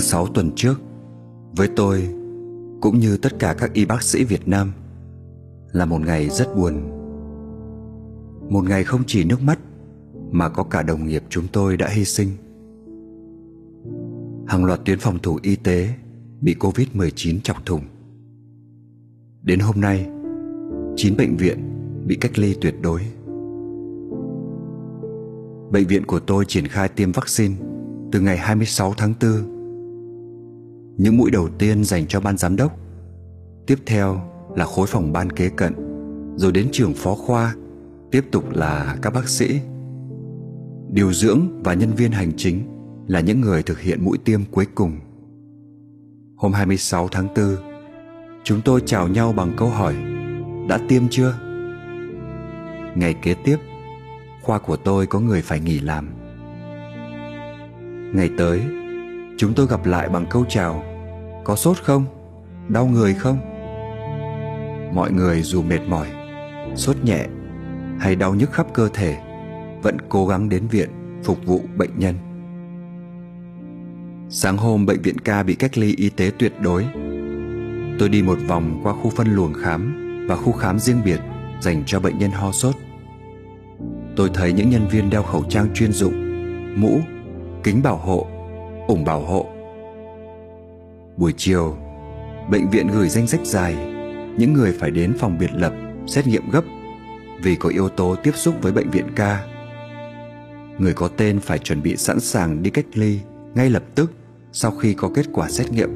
Thứ sáu tuần trước. Với tôi, Cũng như tất cả các y bác sĩ Việt Nam, Là một ngày rất buồn. Một ngày không chỉ nước mắt, Mà có cả đồng nghiệp chúng tôi đã hy sinh. Hàng loạt tuyến phòng thủ y tế Bị Covid-19 chọc thủng. Đến hôm nay 9 bệnh viện bị cách ly tuyệt đối. Bệnh viện của tôi triển khai tiêm vaccine từ ngày 26 tháng 4. Những mũi đầu tiên dành cho ban giám đốc. Tiếp theo là khối phòng ban kế cận, rồi đến trường phó khoa, tiếp tục là các bác sĩ. Điều dưỡng và nhân viên hành chính là những người thực hiện mũi tiêm cuối cùng. Hôm 26 tháng 4, chúng tôi chào nhau bằng câu hỏi Đã tiêm chưa? Ngày kế tiếp, khoa của tôi có người phải nghỉ làm ngày tới chúng tôi gặp lại bằng câu chào có sốt không? Đau người không? Mọi người dù mệt mỏi, sốt nhẹ hay đau nhức khắp cơ thể, vẫn cố gắng đến viện phục vụ bệnh nhân. Sáng hôm bệnh viện ca bị cách ly y tế tuyệt đối, tôi đi một vòng qua khu phân luồng khám và khu khám riêng biệt dành cho bệnh nhân ho sốt. Tôi thấy những nhân viên đeo khẩu trang chuyên dụng, mũ, kính bảo hộ, ủng bảo hộ buổi chiều, bệnh viện gửi danh sách dài, những người phải đến phòng biệt lập, xét nghiệm gấp vì có yếu tố tiếp xúc với bệnh viện ca. Người có tên phải chuẩn bị sẵn sàng đi cách ly ngay lập tức sau khi có kết quả xét nghiệm.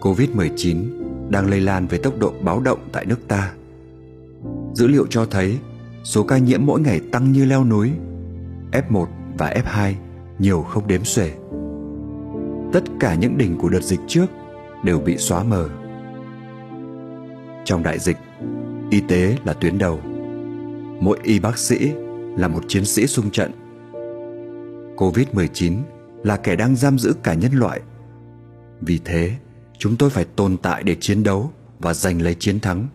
Covid-19 đang lây lan với tốc độ báo động tại nước ta. Dữ liệu cho thấy số ca nhiễm mỗi ngày tăng như leo núi F1 và F2 nhiều không đếm xuể. Tất cả những đỉnh của đợt dịch trước đều bị xóa mờ. Trong đại dịch, y tế là tuyến đầu. Mỗi y bác sĩ là một chiến sĩ xung trận. Covid-19 là kẻ đang giam giữ cả nhân loại. Vì thế, chúng tôi phải tồn tại để chiến đấu và giành lấy chiến thắng.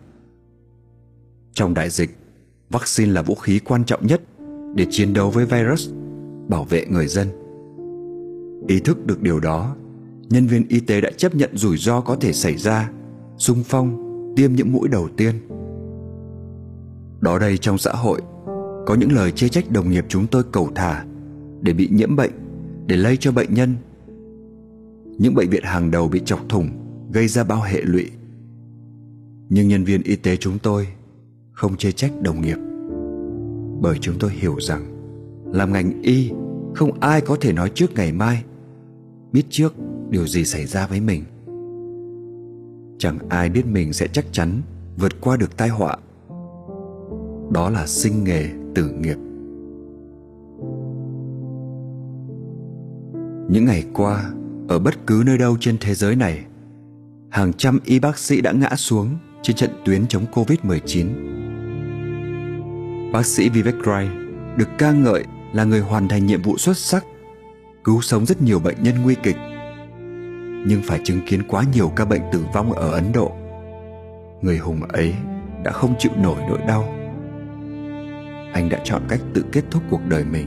Trong đại dịch, vaccine là vũ khí quan trọng nhất để chiến đấu với virus bảo vệ người dân ý thức được điều đó, nhân viên y tế đã chấp nhận rủi ro có thể xảy ra, sung phong, tiêm những mũi đầu tiên. Đó đây trong xã hội, có những lời chê trách đồng nghiệp chúng tôi cầu thả, để bị nhiễm bệnh, để lây cho bệnh nhân. Những bệnh viện hàng đầu bị chọc thủng, gây ra bao hệ lụy. Nhưng nhân viên y tế chúng tôi không chê trách đồng nghiệp. Bởi chúng tôi hiểu rằng, làm ngành y, không ai có thể nói trước ngày mai biết trước điều gì xảy ra với mình. Chẳng ai biết mình sẽ chắc chắn vượt qua được tai họa. Đó là sinh nghề tử nghiệp. Những ngày qua, ở bất cứ nơi đâu trên thế giới này, hàng trăm y bác sĩ đã ngã xuống trên trận tuyến chống covid-19 bác sĩ vivek rai được ca ngợi là người hoàn thành nhiệm vụ xuất sắc cứu sống rất nhiều bệnh nhân nguy kịch. Nhưng phải chứng kiến quá nhiều ca bệnh tử vong ở ấn độ. Người hùng ấy đã không chịu nổi nỗi đau. Anh đã chọn cách tự kết thúc cuộc đời mình.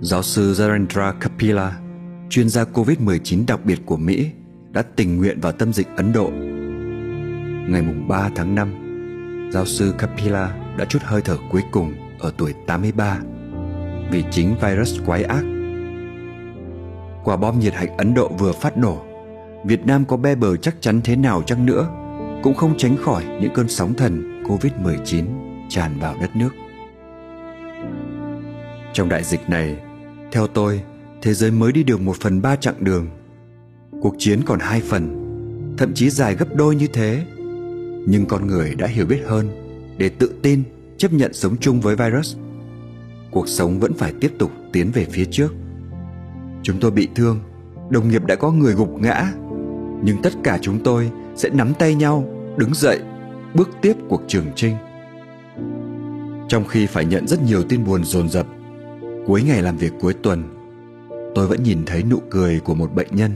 Giáo sư Zarendra Kapila chuyên gia COVID-19 đặc biệt của Mỹ đã tình nguyện vào tâm dịch Ấn Độ. Ngày 3 tháng 5, giáo sư Kapila đã chút hơi thở cuối cùng ở tuổi 83 vì chính virus quái ác. Quả bom nhiệt hạch Ấn Độ vừa phát nổ, Việt Nam có be bờ chắc chắn thế nào chăng nữa cũng không tránh khỏi những cơn sóng thần Covid-19 tràn vào đất nước. Trong đại dịch này, theo tôi, thế giới mới đi được một phần ba chặng đường. Cuộc chiến còn hai phần, thậm chí dài gấp đôi như thế. Nhưng con người đã hiểu biết hơn để tự tin chấp nhận sống chung với virus cuộc sống vẫn phải tiếp tục tiến về phía trước. Chúng tôi bị thương, đồng nghiệp đã có người gục ngã. Nhưng tất cả chúng tôi sẽ nắm tay nhau, đứng dậy, bước tiếp cuộc trường trinh trong khi phải nhận rất nhiều tin buồn dồn dập, cuối ngày làm việc cuối tuần, tôi vẫn nhìn thấy nụ cười của một bệnh nhân.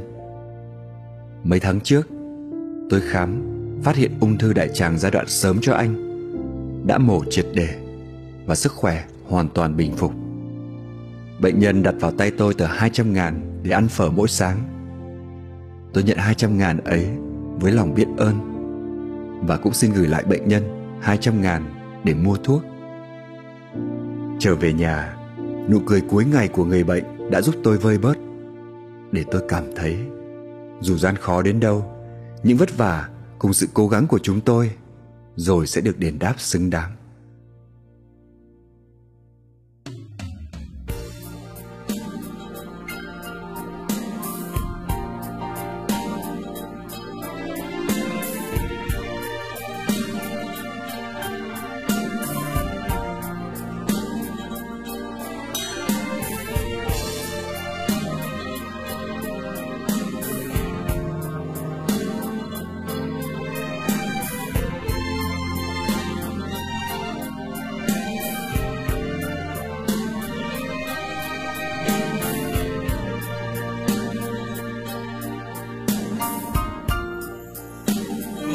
Mấy tháng trước, tôi khám, phát hiện ung thư đại tràng giai đoạn sớm cho anh, đã mổ triệt để và sức khỏe hoàn toàn bình phục. Bệnh nhân đặt vào tay tôi tờ 200 ngàn để ăn phở mỗi sáng. Tôi nhận 200 ngàn ấy với lòng biết ơn và cũng xin gửi lại bệnh nhân 200 ngàn để mua thuốc. Trở về nhà, nụ cười cuối ngày của người bệnh đã giúp tôi vơi bớt để tôi cảm thấy dù gian khó đến đâu, những vất vả cùng sự cố gắng của chúng tôi rồi sẽ được đền đáp xứng đáng.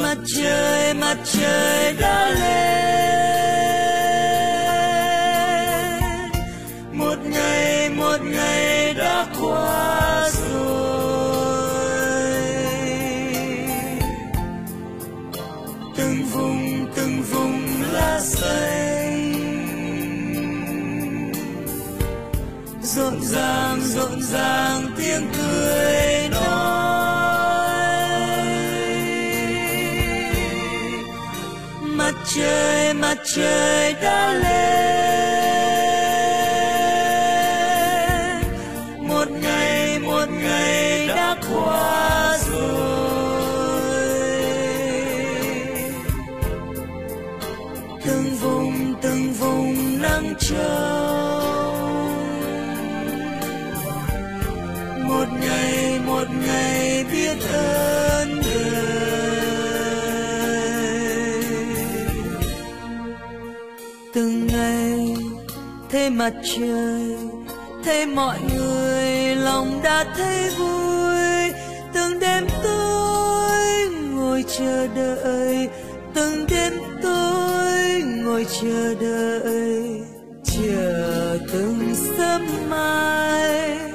Mặt trời mặt trời đã lên. Một ngày một ngày đã qua rồi. Từng vùng từng vùng lá xanh. Rộn ràng rộn ràng tiếng cười. Mặt trời đã lên. Mặt trời, thấy mọi người, lòng đã thấy vui. Từng đêm tôi ngồi chờ đợi, từng đêm tôi ngồi chờ đợi. Chờ từng sớm mai.